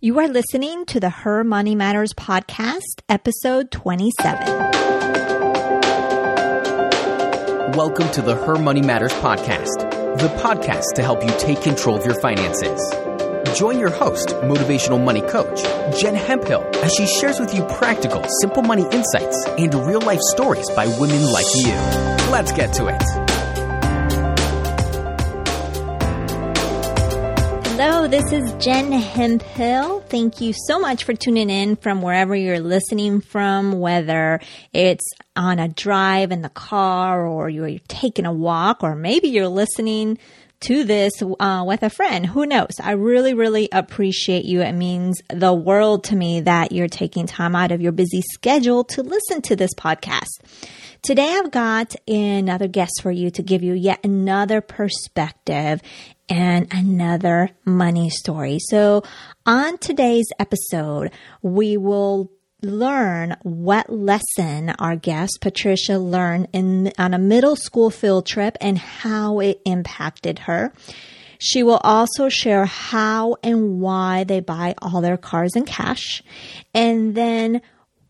You are listening to the Her Money Matters podcast, episode 27. Welcome to the Her Money Matters podcast, the podcast to help you take control of your finances. Join your host, motivational money coach, Jen Hemphill, as she shares with you practical, simple money insights and real life stories by women like you. Let's get to it. This is Jen Hemphill. Thank you so much for tuning in from wherever you're listening from, whether it's on a drive in the car or you're taking a walk, or maybe you're listening to this uh, with a friend. Who knows? I really, really appreciate you. It means the world to me that you're taking time out of your busy schedule to listen to this podcast. Today I've got another guest for you to give you yet another perspective and another money story. So on today's episode, we will learn what lesson our guest Patricia learned in on a middle school field trip and how it impacted her. She will also share how and why they buy all their cars in cash. And then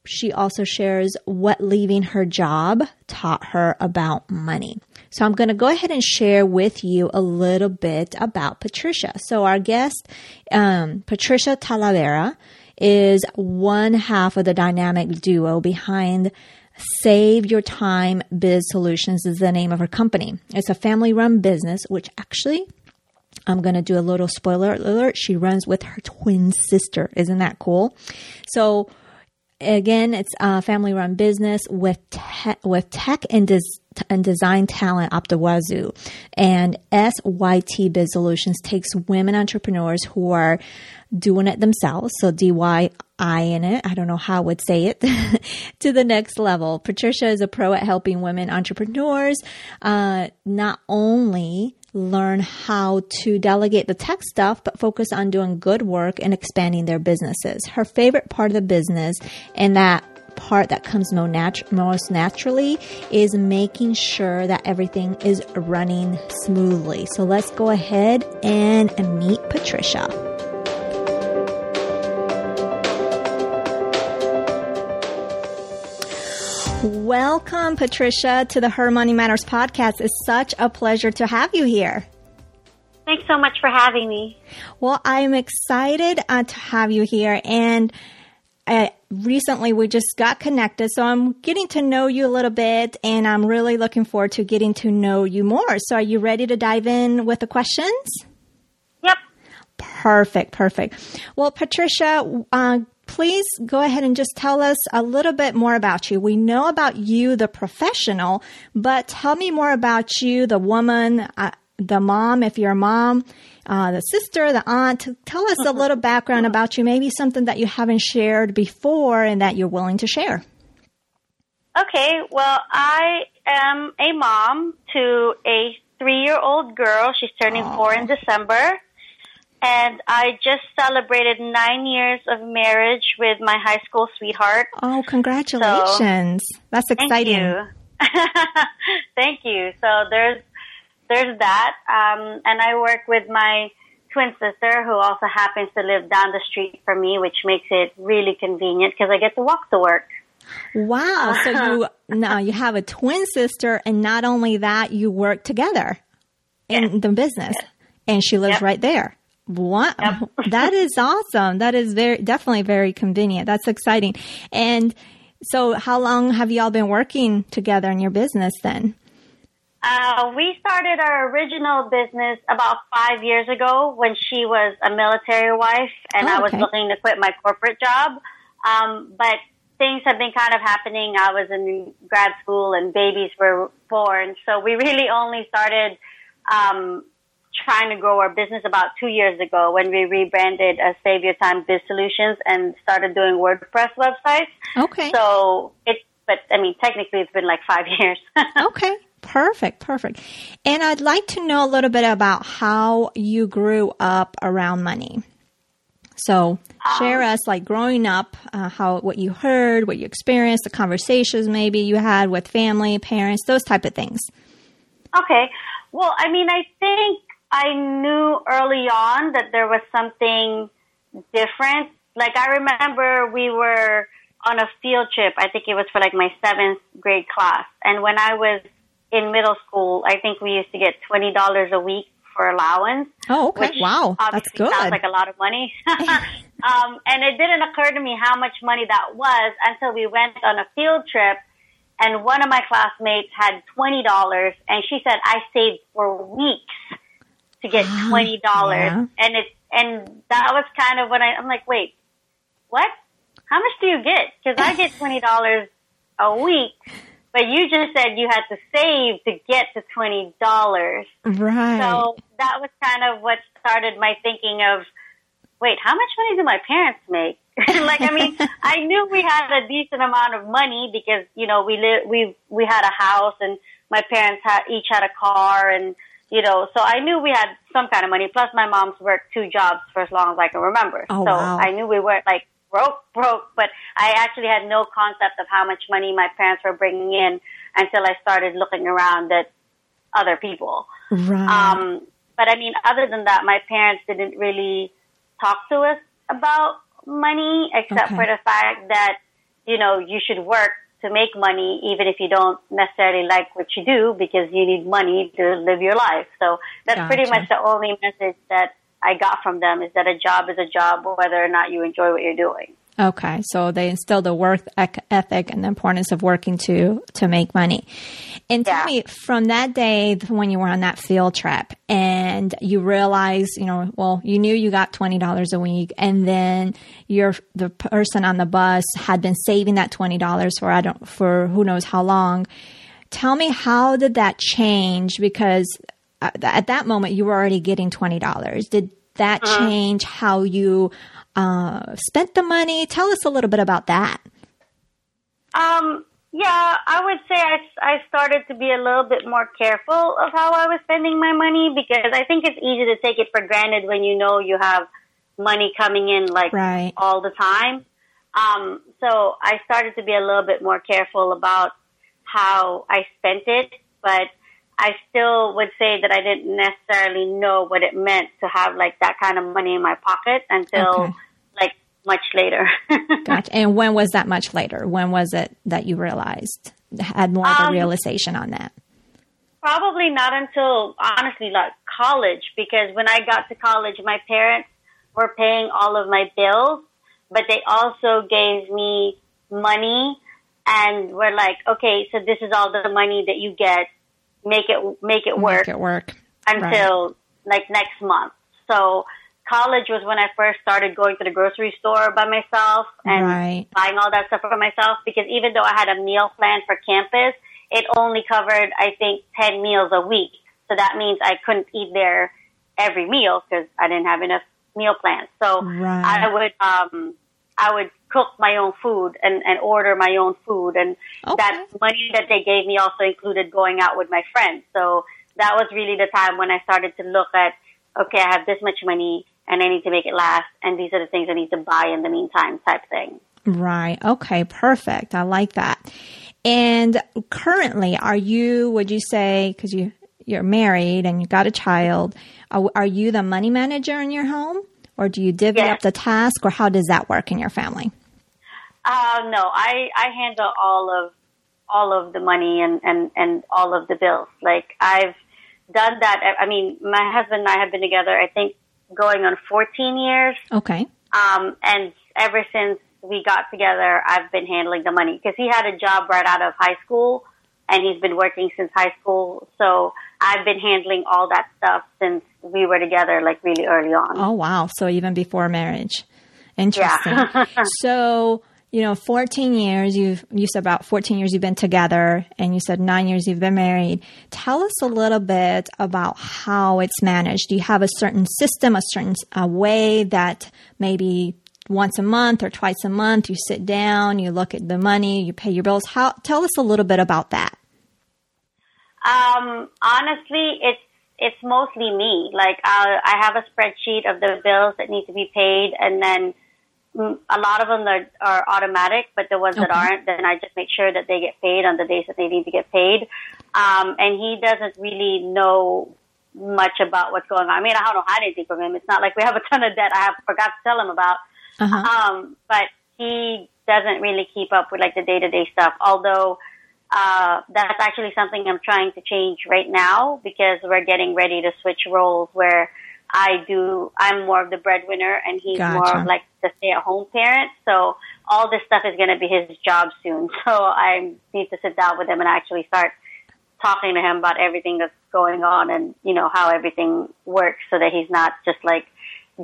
she also shares what leaving her job taught her about money. So I'm going to go ahead and share with you a little bit about Patricia. So our guest, um, Patricia Talavera, is one half of the dynamic duo behind Save Your Time Biz Solutions is the name of her company. It's a family run business, which actually I'm going to do a little spoiler alert. She runs with her twin sister. Isn't that cool? So again, it's a family run business with te- with tech and des- and design talent up the wazoo. And SYT Biz Solutions takes women entrepreneurs who are doing it themselves. So DY in it. I don't know how I would say it to the next level. Patricia is a pro at helping women entrepreneurs, uh, not only learn how to delegate the tech stuff, but focus on doing good work and expanding their businesses. Her favorite part of the business and that part that comes most, natu- most naturally is making sure that everything is running smoothly. So let's go ahead and meet Patricia. Welcome, Patricia, to the Her Money Matters podcast. It's such a pleasure to have you here. Thanks so much for having me. Well, I'm excited uh, to have you here. And uh, recently we just got connected, so I'm getting to know you a little bit, and I'm really looking forward to getting to know you more. So, are you ready to dive in with the questions? Yep. Perfect, perfect. Well, Patricia, uh, please go ahead and just tell us a little bit more about you. We know about you, the professional, but tell me more about you, the woman, uh, the mom, if you're a mom, uh, the sister, the aunt. Tell us a little background about you, maybe something that you haven't shared before and that you're willing to share. Okay, well, I am a mom to a three year old girl. She's turning Aww. four in December and I just celebrated nine years of marriage with my high school sweetheart. Oh, congratulations! So, That's exciting. Thank you. thank you. So there's there's that, um, and I work with my twin sister who also happens to live down the street from me, which makes it really convenient because I get to walk to work. Wow! So you now you have a twin sister, and not only that, you work together in yes. the business, yes. and she lives yep. right there. What? Yep. that is awesome. That is very, definitely very convenient. That's exciting. And so how long have you all been working together in your business then? Uh, we started our original business about five years ago when she was a military wife and oh, I was looking to quit my corporate job. Um, but things have been kind of happening. I was in grad school and babies were born. So we really only started, um, trying to grow our business about two years ago when we rebranded as Save Your Time Biz Solutions and started doing WordPress websites. Okay. So it, but I mean, technically it's been like five years. okay. Perfect, perfect. And I'd like to know a little bit about how you grew up around money. So share um, us like growing up, uh, how what you heard, what you experienced, the conversations maybe you had with family, parents, those type of things. Okay. Well, I mean, I think I knew early on that there was something different. Like I remember we were on a field trip. I think it was for like my seventh grade class. And when I was in middle school, I think we used to get twenty dollars a week for allowance. Oh, okay. wow, that's good. Sounds like a lot of money. um, and it didn't occur to me how much money that was until we went on a field trip. And one of my classmates had twenty dollars, and she said I saved for weeks to get oh, twenty dollars, yeah. and it and that was kind of when I, I'm like, wait, what? How much do you get? Because I get twenty dollars a week, but you just said you had to save to get to twenty dollars. Right. So that was kind of what started my thinking of, wait, how much money do my parents make? like, I mean, I knew we had a decent amount of money because you know we live we we had a house and my parents had each had a car and you know, so I knew we had some kind of money. Plus, my mom's worked two jobs for as long as I can remember. Oh, so wow. I knew we weren't like broke, broke, but I actually had no concept of how much money my parents were bringing in until I started looking around at other people. Right. Um, but I mean, other than that, my parents didn't really talk to us about money except Okay. for the fact that, you know, you should work to make money even if you don't necessarily like what you do because you need money to live your life. So that's pretty much the only message that I got from them is that a job is a job whether or not you enjoy what you're doing. Okay, so they instilled the work ethic and the importance of working to to make money. And tell Yeah. me, from that day when you were on that field trip and you realized, you know, well, you knew you got twenty dollars a week, and then your the person on the bus had been saving that twenty dollars for I don't for who knows how long. Tell me, how did that change? Because uh, at that moment, you were already getting twenty dollars. Did that change how you uh, spent the money? Tell us a little bit about that. Um, yeah, I would say I, I started to be a little bit more careful of how I was spending my money because I think it's easy to take it for granted when you know you have money coming in like Right. all the time. Um, so I started to be a little bit more careful about how I spent it, but I still would say that I didn't necessarily know what it meant to have like that kind of money in my pocket until Okay. Much later. Gotcha. And when was that much later? When was it that you realized, had more of a Um, realization on that? Probably not until honestly like college because when I got to college my parents were paying all of my bills but they also gave me money and were like okay so this is all the money that you get make it make it work Make it work. until like next month. So college was when I first started going to the grocery store by myself and Right. buying all that stuff for myself because even though I had a meal plan for campus, it only covered, I think, 10 meals a week. So that means I couldn't eat there every meal because I didn't have enough meal plans. So Right. I would, um, I would cook my own food and, and order my own food. And Okay. that money that they gave me also included going out with my friends. So that was really the time when I started to look at, okay, I have this much money and I need to make it last. And these are the things I need to buy in the meantime type thing. Right. Okay. Perfect. I like that. And currently, are you? Would you say because you you're married and you got a child? Are, are you the money manager in your home, or do you divvy Yes. up the task, or how does that work in your family? Uh, no, I, I handle all of, all of the money and, and, and all of the bills. Like I've done that. I mean, my husband and I have been together, I think going on 14 years. Okay. Um, and ever since we got together, I've been handling the money because he had a job right out of high school and he's been working since high school. So I've been handling all that stuff since we were together, like really early on. Oh wow! So even before marriage, interesting. so you know, fourteen years. You've you said about fourteen years you've been together, and you said nine years you've been married. Tell us a little bit about how it's managed. Do you have a certain system, a certain uh, way that maybe once a month or twice a month you sit down, you look at the money, you pay your bills? How? Tell us a little bit about that. Um, honestly, it's it's mostly me. Like I, I have a spreadsheet of the bills that need to be paid, and then a lot of them are, are automatic. But the ones that aren't, then I just make sure that they get paid on the days that they need to get paid. Um, and he doesn't really know much about what's going on. I mean, I don't hide anything from him. It's not like we have a ton of debt I have forgot to tell him about. Uh-huh. Um, but he doesn't really keep up with like the day to day stuff. Although uh, that's actually something I'm trying to change right now because we're getting ready to switch roles where I do, I'm more of the breadwinner and he's gotcha. more of like the stay at home parent. So all this stuff is going to be his job soon. So I need to sit down with him and actually start talking to him about everything that's going on and, you know, how everything works so that he's not just like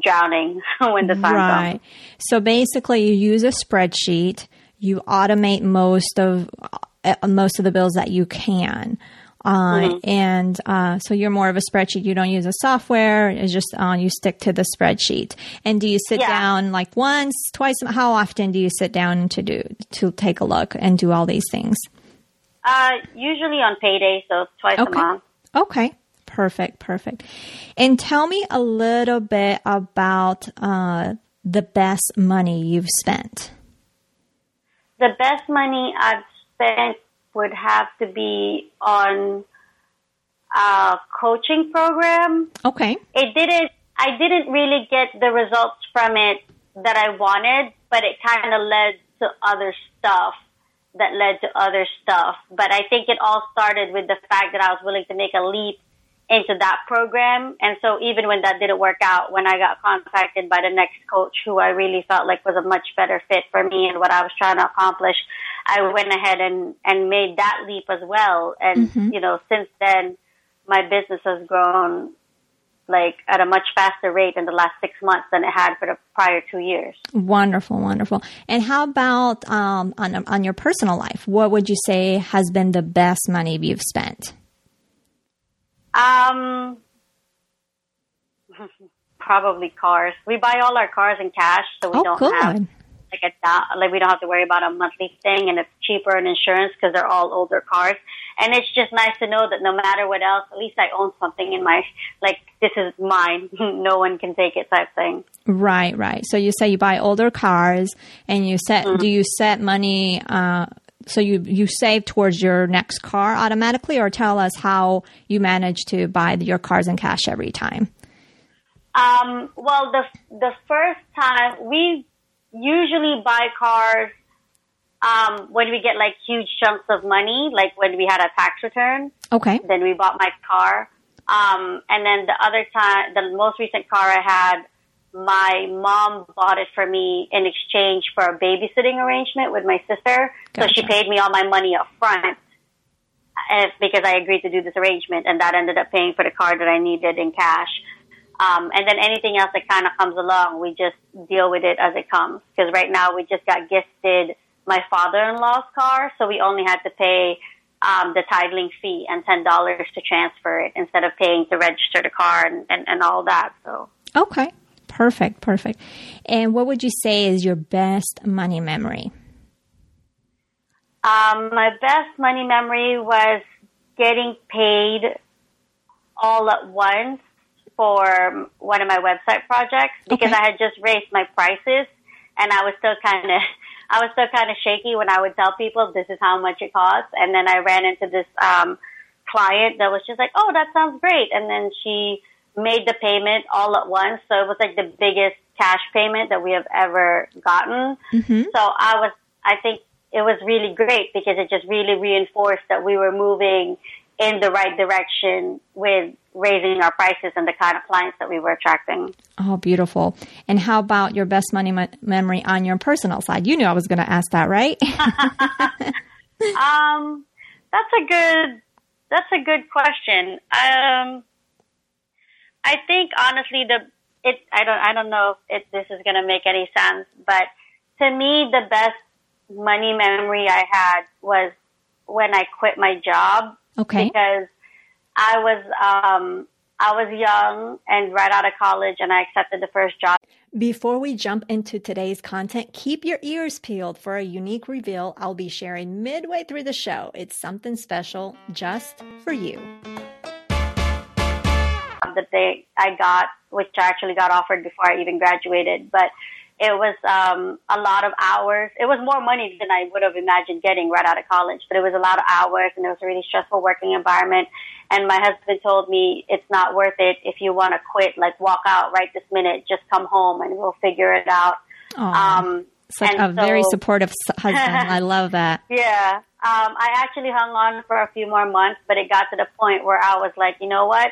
drowning when the time right. comes. So basically you use a spreadsheet, you automate most of uh, most of the bills that you can. Uh, mm-hmm. And uh, so you're more of a spreadsheet. You don't use a software. It's just uh, you stick to the spreadsheet. And do you sit yeah. down like once, twice? How often do you sit down to do to take a look and do all these things? Uh, usually on payday, so twice okay. a month. Okay. Perfect, perfect. And tell me a little bit about uh, the best money you've spent. The best money I've spent would have to be on a coaching program. Okay. It didn't, I didn't really get the results from it that I wanted, but it kind of led to other stuff that led to other stuff. But I think it all started with the fact that I was willing to make a leap into that program. And so even when that didn't work out, when I got contacted by the next coach who I really felt like was a much better fit for me and what I was trying to accomplish, I went ahead and, and made that leap as well. And, mm-hmm. you know, since then, my business has grown like at a much faster rate in the last six months than it had for the prior two years. Wonderful, wonderful. And how about um, on on your personal life? What would you say has been the best money you've spent? Um, probably cars. We buy all our cars in cash, so we oh, don't have like a down, like we don't have to worry about a monthly thing, and it's cheaper in insurance because they're all older cars. And it's just nice to know that no matter what else, at least I own something in my like this is mine. no one can take it type thing. Right, right. So you say you buy older cars, and you set. Mm-hmm. Do you set money? Uh, so you you save towards your next car automatically, or tell us how you manage to buy your cars in cash every time. Um, well, the the first time we usually buy cars um, when we get like huge chunks of money, like when we had a tax return. Okay. Then we bought my car. Um, and then the other time, the most recent car I had, my mom bought it for me in exchange for a babysitting arrangement with my sister. Gotcha. So she paid me all my money up front uh, because I agreed to do this arrangement, and that ended up paying for the car that I needed in cash. Um, and then anything else that kind of comes along, we just deal with it as it comes. Because right now we just got gifted my father-in-law's car, so we only had to pay um, the titling fee and ten dollars to transfer it instead of paying to register the car and, and, and all that. So okay, Perfect, perfect. And what would you say is your best money memory? Um, my best money memory was getting paid all at once for one of my website projects because okay. I had just raised my prices and I was still kind of I was still kind of shaky when I would tell people this is how much it costs and then I ran into this um client that was just like, "Oh, that sounds great." And then she made the payment all at once. So it was like the biggest cash payment that we have ever gotten. Mm-hmm. So I was, I think it was really great because it just really reinforced that we were moving in the right direction with raising our prices and the kind of clients that we were attracting. Oh, beautiful. And how about your best money me- memory on your personal side? You knew I was going to ask that, right? um, that's a good, that's a good question. Um, I think honestly, the it I don't I don't know if it, this is going to make any sense, but to me, the best money memory I had was when I quit my job. Okay. Because I was um, I was young and right out of college, and I accepted the first job. Before we jump into today's content, keep your ears peeled for a unique reveal I'll be sharing midway through the show. It's something special just for you that they I got, which I actually got offered before I even graduated. But It was um, a lot of hours. It was more money than I would have imagined getting right out of college, but it was a lot of hours and it was a really stressful working environment. And my husband told me it's not worth it if you want to quit, like walk out right this minute, just come home and we'll figure it out. Um, Such a so, very supportive husband. I love that. Yeah. Um, I actually hung on for a few more months, but it got to the point where I was like, you know what?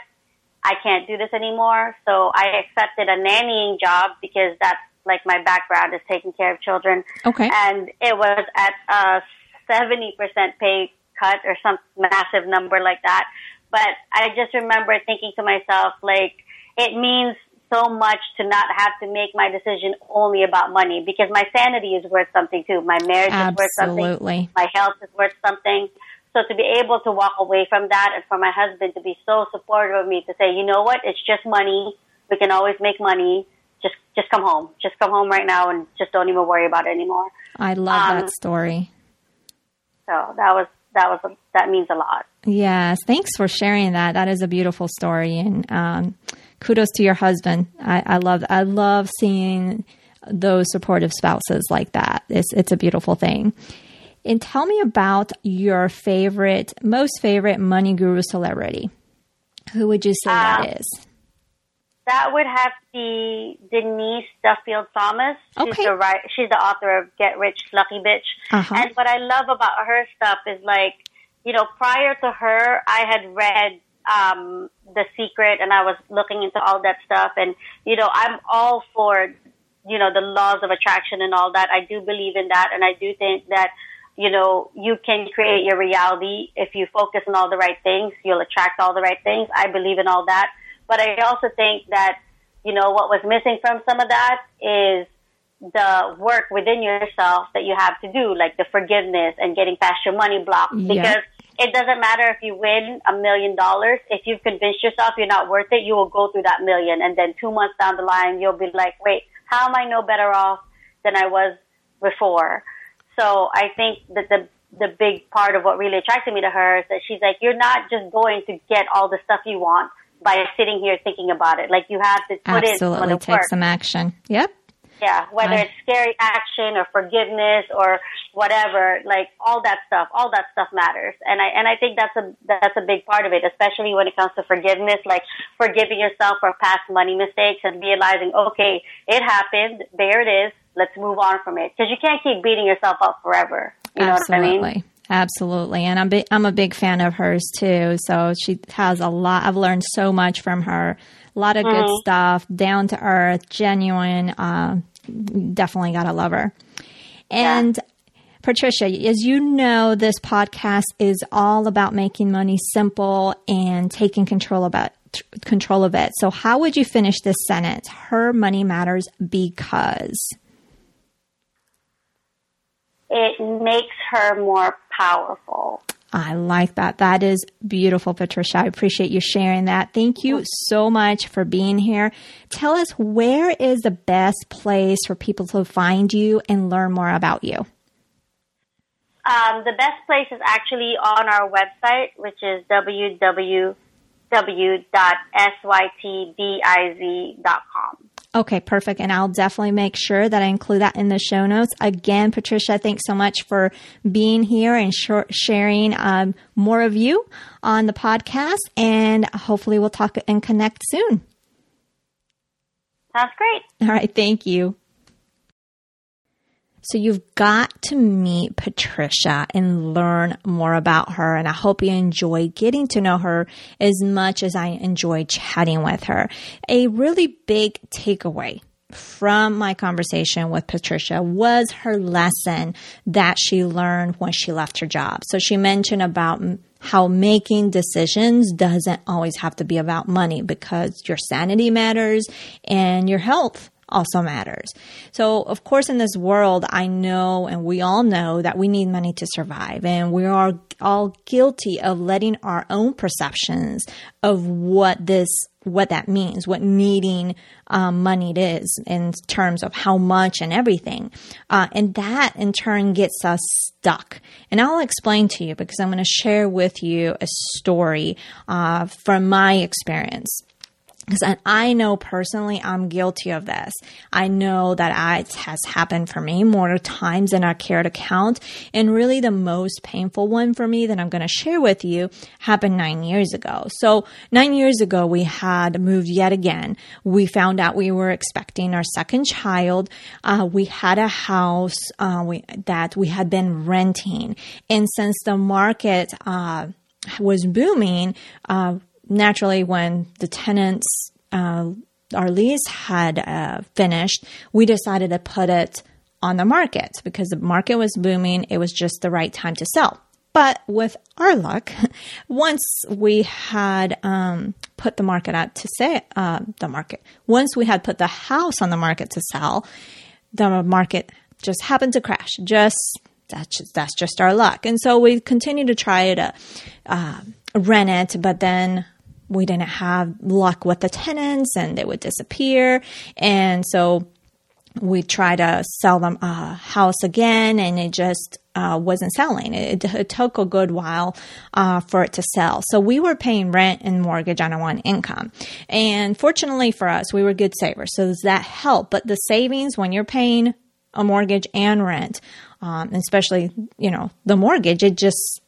I can't do this anymore. So I accepted a nannying job because that's like my background is taking care of children. Okay. And it was at a 70% pay cut or some massive number like that. But I just remember thinking to myself, like, it means so much to not have to make my decision only about money because my sanity is worth something too. My marriage Absolutely. is worth something. My health is worth something. So to be able to walk away from that and for my husband to be so supportive of me to say, you know what, it's just money. We can always make money. Just, just come home. Just come home right now and just don't even worry about it anymore. I love um, that story. So that was, that was, a, that means a lot. Yes. Thanks for sharing that. That is a beautiful story. And, um, kudos to your husband. I, I love, I love seeing those supportive spouses like that. It's, it's a beautiful thing. And tell me about your favorite, most favorite money guru celebrity. Who would you say um, that is? That would have to be Denise Duffield Thomas. Okay. She's the right, she's the author of Get Rich Lucky Bitch. Uh-huh. And what I love about her stuff is like, you know, prior to her, I had read um, The Secret and I was looking into all that stuff. And, you know, I'm all for, you know, the laws of attraction and all that. I do believe in that. And I do think that you know, you can create your reality if you focus on all the right things. You'll attract all the right things. I believe in all that. But I also think that, you know, what was missing from some of that is the work within yourself that you have to do, like the forgiveness and getting past your money block. Yeah. Because it doesn't matter if you win a million dollars. If you've convinced yourself you're not worth it, you will go through that million. And then two months down the line, you'll be like, wait, how am I no better off than I was before? So I think that the the big part of what really attracted me to her is that she's like, you're not just going to get all the stuff you want by sitting here thinking about it. Like you have to put Absolutely. in some take work. some action. Yep. Yeah, whether I, it's scary action or forgiveness or whatever, like all that stuff, all that stuff matters. And I and I think that's a that's a big part of it, especially when it comes to forgiveness, like forgiving yourself for past money mistakes and realizing, okay, it happened, there it is, let's move on from it because you can't keep beating yourself up forever. You know Absolutely. what I mean? Absolutely. And I'm, bi- I'm a big fan of hers too. So she has a lot, I've learned so much from her. A lot of good stuff, down to earth, genuine. Uh, definitely gotta love her. And yeah. Patricia, as you know, this podcast is all about making money simple and taking control about control of it. So how would you finish this sentence? Her money matters because it makes her more powerful. I like that. That is beautiful, Patricia. I appreciate you sharing that. Thank you so much for being here. Tell us where is the best place for people to find you and learn more about you? Um, the best place is actually on our website, which is www.sytbiz.com. Okay, perfect. And I'll definitely make sure that I include that in the show notes. Again, Patricia, thanks so much for being here and sh- sharing um, more of you on the podcast. And hopefully, we'll talk and connect soon. Sounds great. All right. Thank you. So you've got to meet Patricia and learn more about her. And I hope you enjoy getting to know her as much as I enjoy chatting with her. A really big takeaway from my conversation with Patricia was her lesson that she learned when she left her job. So she mentioned about how making decisions doesn't always have to be about money because your sanity matters and your health also matters. So, of course, in this world, I know and we all know that we need money to survive, and we are all guilty of letting our own perceptions of what this what that means, what needing um, money is in terms of how much and everything. Uh, and that in turn gets us stuck. And I'll explain to you because I'm going to share with you a story uh, from my experience. Because I know personally I'm guilty of this. I know that I, it has happened for me more times than I care to count. And really the most painful one for me that I'm going to share with you happened nine years ago. So nine years ago, we had moved yet again. We found out we were expecting our second child. Uh, we had a house uh, we, that we had been renting. And since the market uh, was booming, uh, naturally, when the tenants, uh, our lease had uh, finished, we decided to put it on the market because the market was booming. It was just the right time to sell. But with our luck, once we had um, put the market out to say uh, the market, once we had put the house on the market to sell, the market just happened to crash. Just that's just, that's just our luck. And so we continued to try to uh, rent it, but then we didn't have luck with the tenants and they would disappear. And so we tried to sell them a house again and it just uh, wasn't selling. It, it, took a good while uh, for it to sell. So we were paying rent and mortgage on our one income. And fortunately for us, we were good savers. So does that helped. But the savings when you're paying a mortgage and rent, um, especially, you know, the mortgage, it just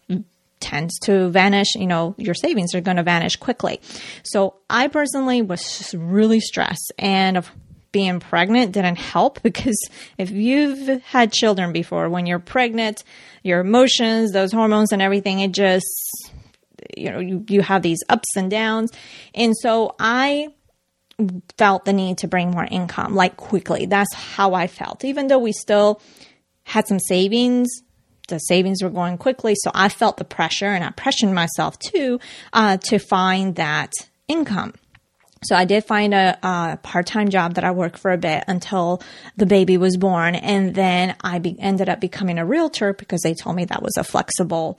tends to vanish. You know, your savings are going to vanish quickly. So I personally was really stressed and being pregnant didn't help because if you've had children before, when you're pregnant, your emotions, those hormones and everything, it just, you know, you, you have these ups and downs. And so I felt the need to bring more income like quickly. That's how I felt. Even though we still had some savings, the savings were going quickly. So I felt the pressure and I pressured myself too uh, to find that income. So I did find a, a part-time job that I worked for a bit until the baby was born. And then I be- ended up becoming a realtor because they told me that was a flexible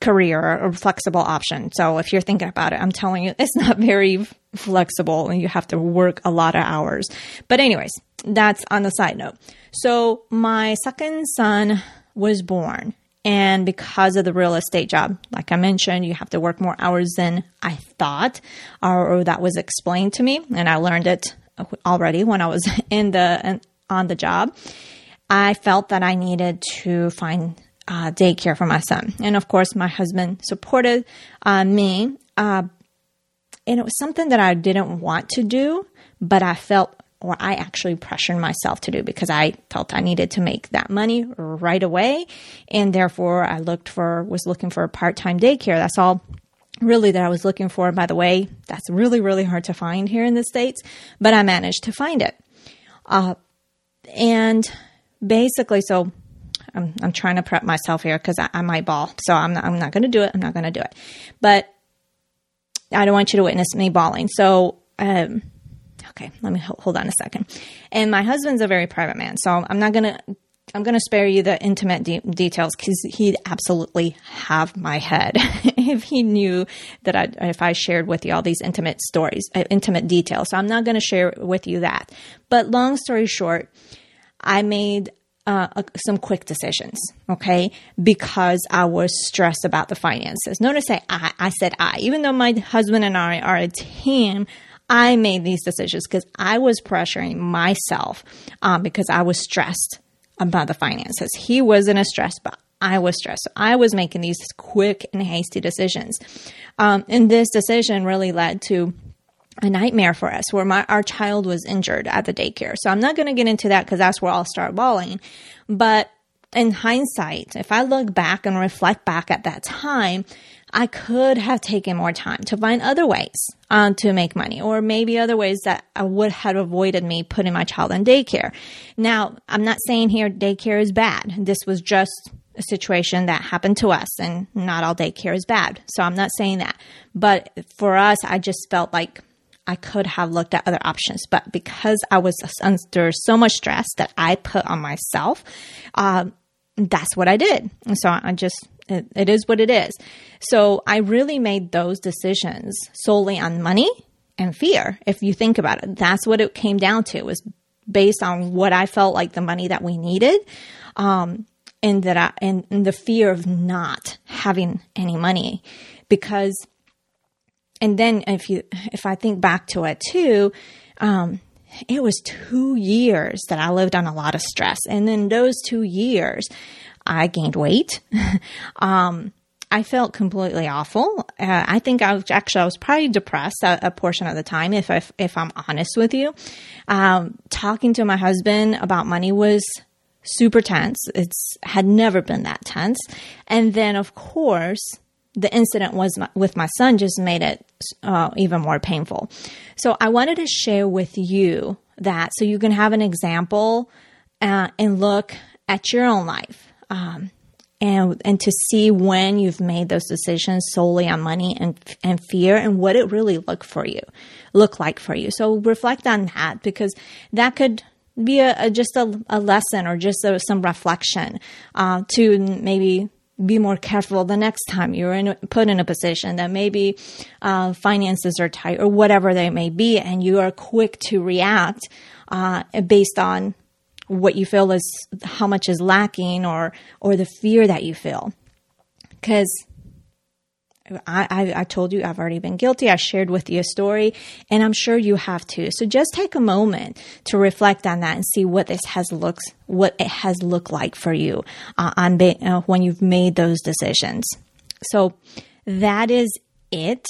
career or flexible option. So if you're thinking about it, I'm telling you, it's not very flexible and you have to work a lot of hours. But anyways, that's on the side note. So my second son was born. And because of the real estate job, like I mentioned, you have to work more hours than I thought, or, that was explained to me. And I learned it already when I was in the on the job. I felt that I needed to find uh, daycare for my son, and of course, my husband supported uh, me. Uh, and it was something that I didn't want to do, but I felt or I actually pressured myself to do because I felt I needed to make that money right away. And therefore I looked for, was looking for a part-time daycare. That's all really that I was looking for. By the way, that's really, really hard to find here in the States, but I managed to find it. Uh, and basically, so I'm, I'm trying to prep myself here because I, I might ball. So I'm not, I'm not going to do it. I'm not going to do it. But I don't want you to witness me bawling. So, um, okay, let me hold on a second. And my husband's a very private man, so I'm not gonna. I'm going to spare you the intimate de- details because he'd absolutely have my head if he knew that I, if I shared with you all these intimate stories, uh, intimate details. So I'm not going to share with you that. But long story short, I made uh, some quick decisions, okay? Because I was stressed about the finances. Notice I, I, I said I, even though my husband and I are a team, I made these decisions because I was pressuring myself um, because I was stressed about the finances. He wasn't as stressed, but I was stressed. I was making these quick and hasty decisions. Um, and this decision really led to a nightmare for us where my, our child was injured at the daycare. So I'm not going to get into that because that's where I'll start bawling. But in hindsight, if I look back and reflect back at that time, I could have taken more time to find other ways uh, to make money, or maybe other ways that I would have avoided me putting my child in daycare. Now, I'm not saying here daycare is bad. This was just a situation that happened to us, and not all daycare is bad. So I'm not saying that. But for us, I just felt like I could have looked at other options, but because I was under so much stress that I put on myself, um, that's what I did. So I just, it, it is what it is. So I really made those decisions solely on money and fear. If you think about it, that's what it came down to. Was based on what I felt like the money that we needed. Um, and that I, and, and the fear of not having any money because and then if you, if I think back to it too, um, it was two years that I lived on a lot of stress. And in those two years, I gained weight. um, I felt completely awful. Uh, I think I was actually I was probably depressed a, a portion of the time, if I, if I'm honest with you. Um, talking to my husband about money was super tense. It's had never been that tense, and then of course the incident was my, with my son just made it uh, even more painful. So I wanted to share with you that so you can have an example uh, and look at your own life. Um, and and to see when you've made those decisions solely on money and and fear and what it really look for you look like for you. So reflect on that because that could be a, a just a, a, lesson or just a, some reflection uh, to maybe be more careful the next time you're in, put in a position that maybe uh, finances are tight or whatever they may be, and you are quick to react uh, based on what you feel is how much is lacking or or the fear that you feel because I, I, I, told you I've already been guilty. I shared with you a story, and I'm sure you have too. So just take a moment to reflect on that and see what this has looks what it has looked like for you uh, on uh, when you've made those decisions. So that is it.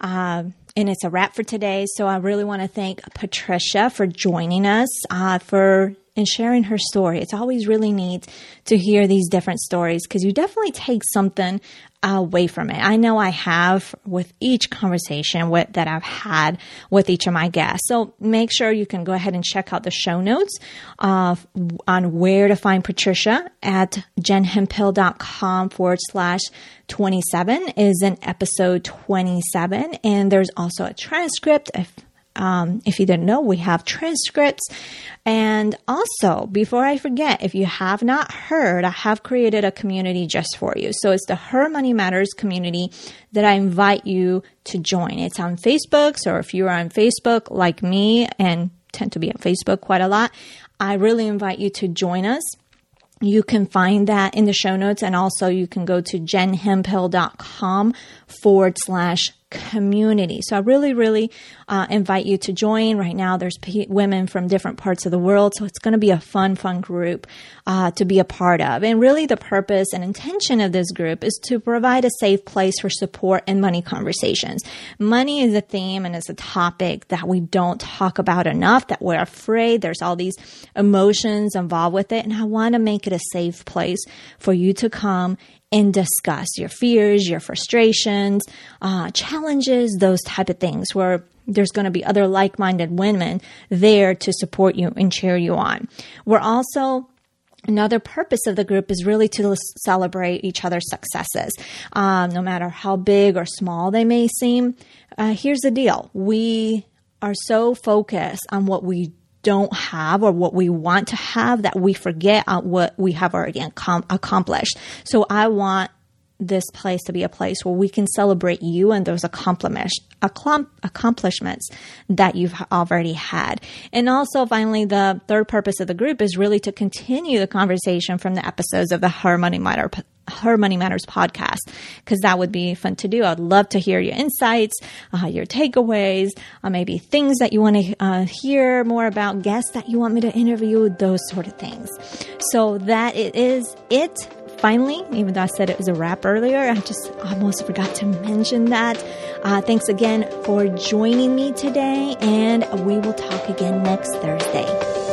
Uh, and it's a wrap for today. So I really want to thank Patricia for joining us, uh, for and sharing her story. It's always really neat to hear these different stories because you definitely take something away from it. I know I have with each conversation with, that I've had with each of my guests. So make sure you can go ahead and check out the show notes uh, on where to find Patricia at jenhemphill.com forward slash 27 is in episode 27. And there's also a transcript if um, if you didn't know, we have transcripts. And also, before I forget, if you have not heard, I have created a community just for you. So it's the Her Money Matters community that I invite you to join. It's on Facebook. So if you're on Facebook like me and tend to be on Facebook quite a lot, I really invite you to join us. You can find that in the show notes and also you can go to jenhemphill.com forward slash community. So I really, really uh, invite you to join. Right now, there's p- women from different parts of the world, so it's going to be a fun, fun group uh, to be a part of. And really, the purpose and intention of this group is to provide a safe place for support and money conversations. Money is a theme and is a topic that we don't talk about enough. That we're afraid. There's all these emotions involved with it, and I want to make it a safe place for you to come and discuss your fears, your frustrations, uh, challenges, those type of things where there's going to be other like-minded women there to support you and cheer you on. We're also Another purpose of the group is really to celebrate each other's successes, um, no matter how big or small they may seem. Uh, here's the deal: we are so focused on what we don't have or what we want to have that we forget uh, what we have already accomplished. So I want this place to be a place where we can celebrate you and those accomplishments that you've already had. And also, finally, the third purpose of the group is really to continue the conversation from the episodes of the Her Money Matter her Money Matters podcast because that would be fun to do. I'd love to hear your insights, uh, your takeaways, uh, maybe things that you want to uh, hear more about, guests that you want me to interview, those sort of things. So that is it. Finally, even though I said it was a wrap earlier, I just almost forgot to mention that. Uh, thanks again for joining me today, and we will talk again next Thursday.